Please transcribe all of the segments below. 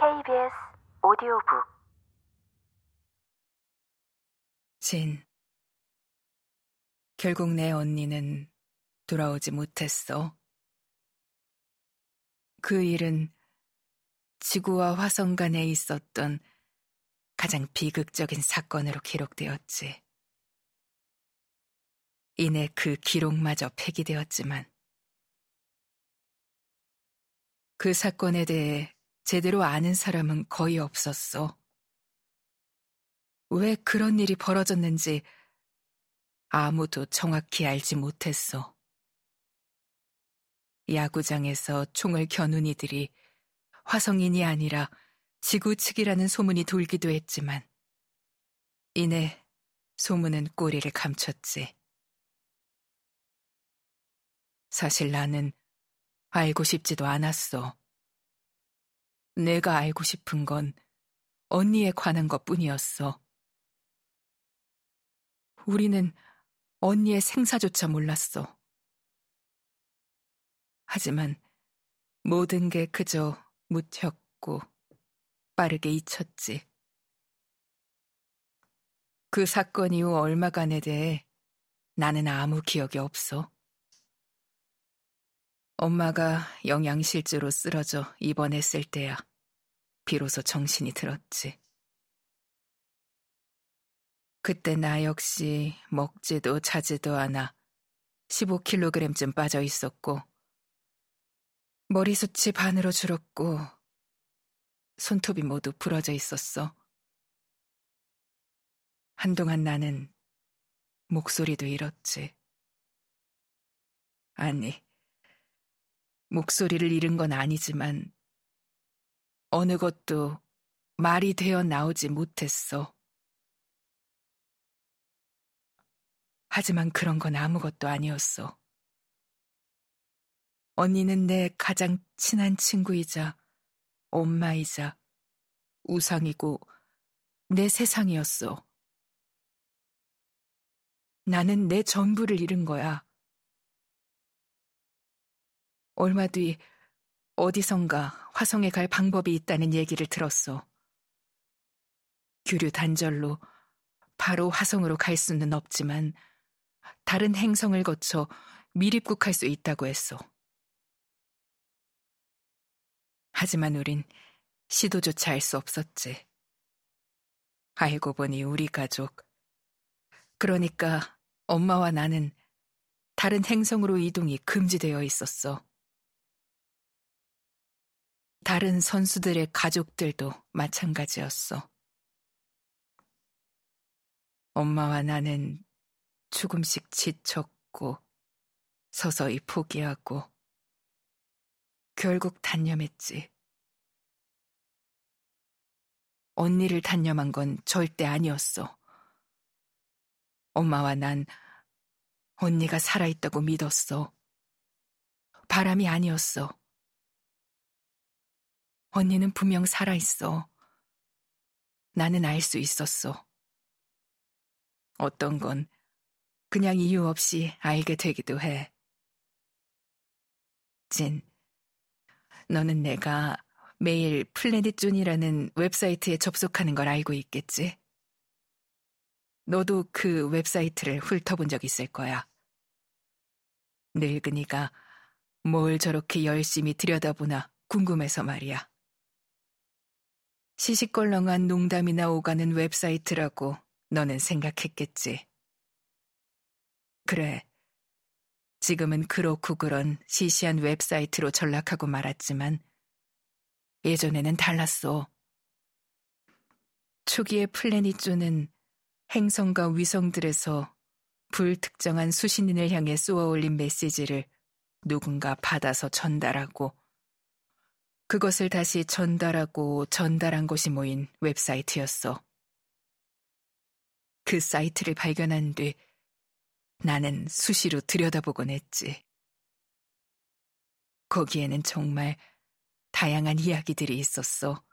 KBS 오디오북 진. 결국 내 언니는 돌아오지 못했어. 그 일은 지구와 화성 간에 있었던 가장 비극적인 사건으로 기록되었지. 이내 그 기록마저 폐기되었지만 그 사건에 대해 제대로 아는 사람은 거의 없었어. 왜 그런 일이 벌어졌는지 아무도 정확히 알지 못했어. 야구장에서 총을 겨눈 이들이 화성인이 아니라 지구 측이라는 소문이 돌기도 했지만 이내 소문은 꼬리를 감췄지. 사실 나는 알고 싶지도 않았어. 내가 알고 싶은 건 언니에 관한 것 뿐이었어. 우리는 언니의 생사조차 몰랐어. 하지만 모든 게 그저 묻혔고 빠르게 잊혔지. 그 사건 이후 얼마간에 대해 나는 아무 기억이 없어. 엄마가 영양실조로 쓰러져 입원했을 때야 비로소 정신이 들었지. 그때 나 역시 먹지도 자지도 않아 15kg쯤 빠져 있었고 머리숱이 반으로 줄었고 손톱이 모두 부러져 있었어. 한동안 나는 목소리도 잃었지. 아니, 목소리를 잃은 건 아니지만 어느 것도 말이 되어 나오지 못했어. 하지만 그런 건 아무것도 아니었어. 언니는 내 가장 친한 친구이자 엄마이자 우상이고 내 세상이었어. 나는 내 전부를 잃은 거야. 얼마 뒤 어디선가 화성에 갈 방법이 있다는 얘기를 들었어. 규류 단절로 바로 화성으로 갈 수는 없지만 다른 행성을 거쳐 미립국할 수 있다고 했어. 하지만 우린 시도조차 할 수 없었지. 알고 보니 우리 가족, 그러니까 엄마와 나는 다른 행성으로 이동이 금지되어 있었어. 다른 선수들의 가족들도 마찬가지였어. 엄마와 나는 조금씩 지쳤고 서서히 포기하고 결국 단념했지. 언니를 단념한 건 절대 아니었어. 엄마와 난 언니가 살아있다고 믿었어. 바람이 아니었어. 언니는 분명 살아있어. 나는 알 수 있었어. 어떤 건 그냥 이유 없이 알게 되기도 해. 진, 너는 내가 매일 플래닛존이라는 웹사이트에 접속하는 걸 알고 있겠지? 너도 그 웹사이트를 훑어본 적 있을 거야. 늙은이가 뭘 저렇게 열심히 들여다보나 궁금해서 말이야. 시시껄렁한 농담이나 오가는 웹사이트라고 너는 생각했겠지. 그래. 지금은 그렇고 그런 시시한 웹사이트로 전락하고 말았지만 예전에는 달랐어. 초기의 플래닛존은 행성과 위성들에서 불특정한 수신인을 향해 쏘아올린 메시지를 누군가 받아서 전달하고 그것을 다시 전달하고 전달한 곳이 모인 웹사이트였어. 그 사이트를 발견한 뒤 나는 수시로 들여다보곤 했지. 거기에는 정말 다양한 이야기들이 있었어.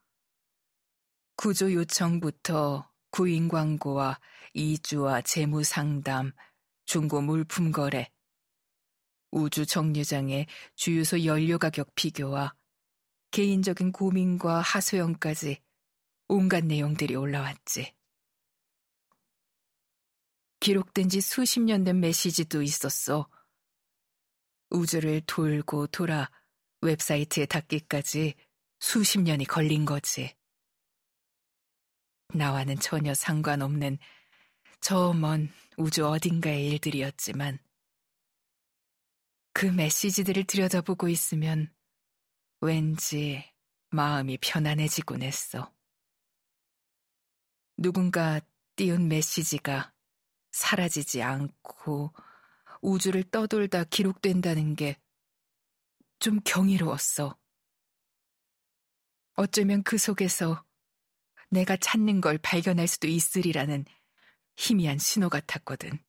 구조 요청부터 구인 광고와 이주와 재무 상담, 중고 물품 거래, 우주 정류장의 주유소 연료 가격 비교와 개인적인 고민과 하소연까지 온갖 내용들이 올라왔지. 기록된 지 수십 년 된 메시지도 있었어. 우주를 돌고 돌아 웹사이트에 닿기까지 수십 년이 걸린 거지. 나와는 전혀 상관없는 저 먼 우주 어딘가의 일들이었지만 그 메시지들을 들여다보고 있으면 왠지 마음이 편안해지곤 했어. 누군가 띄운 메시지가 사라지지 않고 우주를 떠돌다 기록된다는 게 좀 경이로웠어. 어쩌면 그 속에서 내가 찾는 걸 발견할 수도 있으리라는 희미한 신호 같았거든.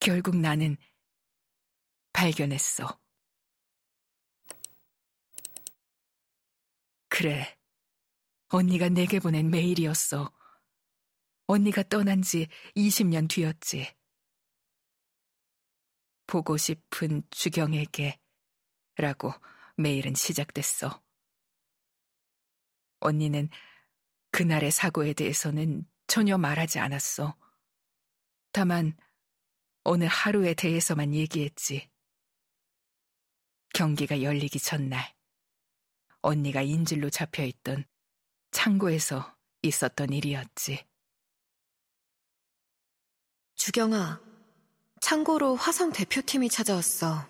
결국 나는 발견했어. 그래. 언니가 내게 보낸 메일이었어. 언니가 떠난 지 20년 뒤였지. 보고 싶은 주경에게 라고 메일은 시작됐어. 언니는 그날의 사고에 대해서는 전혀 말하지 않았어. 다만 어느 하루에 대해서만 얘기했지. 경기가 열리기 전날, 언니가 인질로 잡혀있던 창고에서 있었던 일이었지. 주경아, 창고로 화성 대표팀이 찾아왔어.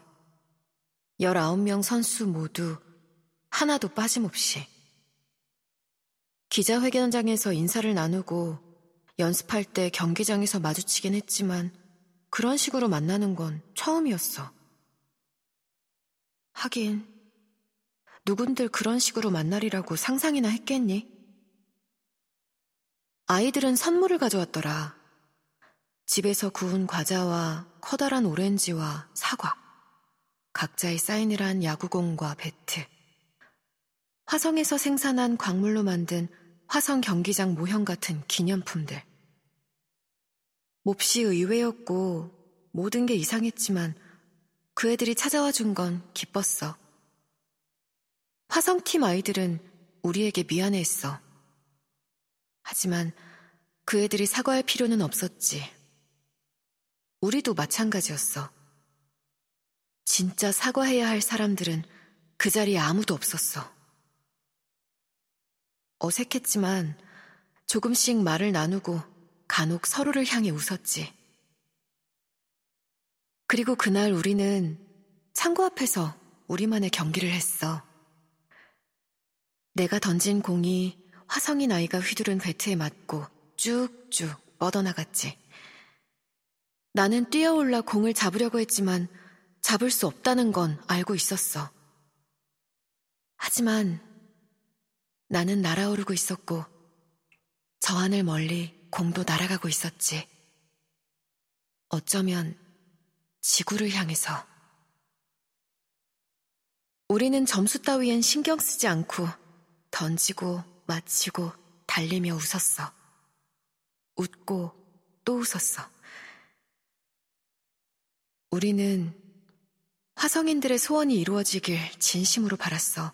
19명 선수 모두 하나도 빠짐없이. 기자회견장에서 인사를 나누고 연습할 때 경기장에서 마주치긴 했지만 그런 식으로 만나는 건 처음이었어. 하긴, 누군들 그런 식으로 만나리라고 상상이나 했겠니? 아이들은 선물을 가져왔더라. 집에서 구운 과자와 커다란 오렌지와 사과, 각자의 사인을 한 야구공과 배트, 화성에서 생산한 광물로 만든 화성 경기장 모형 같은 기념품들. 몹시 의외였고 모든 게 이상했지만 그 애들이 찾아와 준 건 기뻤어. 화성팀 아이들은 우리에게 미안해 했어. 하지만 그 애들이 사과할 필요는 없었지. 우리도 마찬가지였어. 진짜 사과해야 할 사람들은 그 자리에 아무도 없었어. 어색했지만 조금씩 말을 나누고 간혹 서로를 향해 웃었지. 그리고 그날 우리는 창고 앞에서 우리만의 경기를 했어. 내가 던진 공이 화성인 아이가 휘두른 배트에 맞고 쭉쭉 뻗어나갔지. 나는 뛰어올라 공을 잡으려고 했지만 잡을 수 없다는 건 알고 있었어. 하지만 나는 날아오르고 있었고 저 하늘 멀리 공도 날아가고 있었지. 어쩌면 지구를 향해서. 우리는 점수 따위엔 신경 쓰지 않고 던지고 마치고 달리며 웃었어. 웃고 또 웃었어. 우리는 화성인들의 소원이 이루어지길 진심으로 바랐어.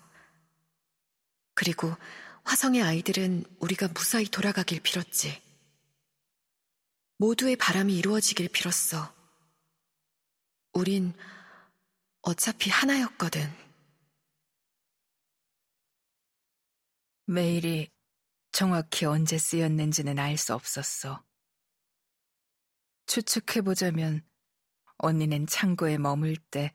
그리고 화성의 아이들은 우리가 무사히 돌아가길 빌었지. 모두의 바람이 이루어지길 빌었어. 우린 어차피 하나였거든. 메일이 정확히 언제 쓰였는지는 알 수 없었어. 추측해보자면 언니는 창고에 머물 때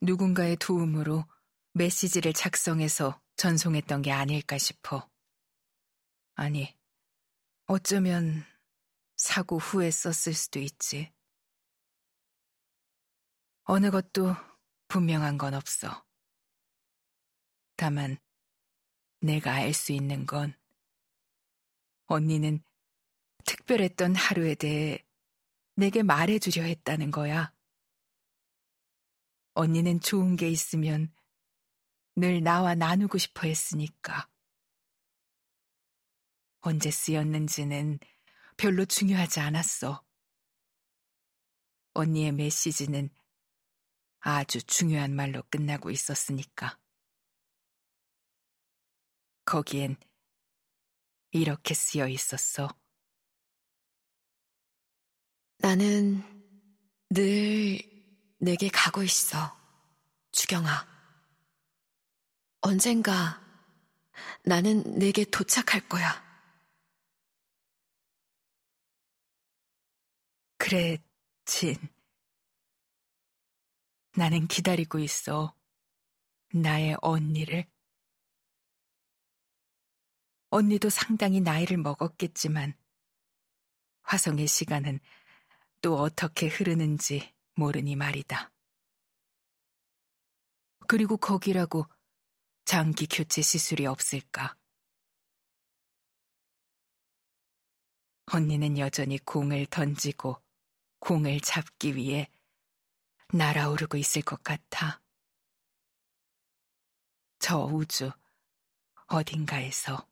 누군가의 도움으로 메시지를 작성해서 전송했던 게 아닐까 싶어. 아니, 어쩌면 사고 후에 썼을 수도 있지. 어느 것도 분명한 건 없어. 다만, 내가 알 수 있는 건 언니는 특별했던 하루에 대해 내게 말해주려 했다는 거야. 언니는 좋은 게 있으면 늘 나와 나누고 싶어 했으니까. 언제 쓰였는지는 별로 중요하지 않았어. 언니의 메시지는 아주 중요한 말로 끝나고 있었으니까. 거기엔 이렇게 쓰여 있었어. 나는 늘 내게 가고 있어, 주경아. 언젠가 나는 내게 도착할 거야. 그래, 진. 나는 기다리고 있어. 나의 언니를. 언니도 상당히 나이를 먹었겠지만, 화성의 시간은 또 어떻게 흐르는지 모르니 말이다. 그리고 거기라고 장기 교체 시술이 없을까? 언니는 여전히 공을 던지고 공을 잡기 위해 날아오르고 있을 것 같아. 저 우주 어딘가에서.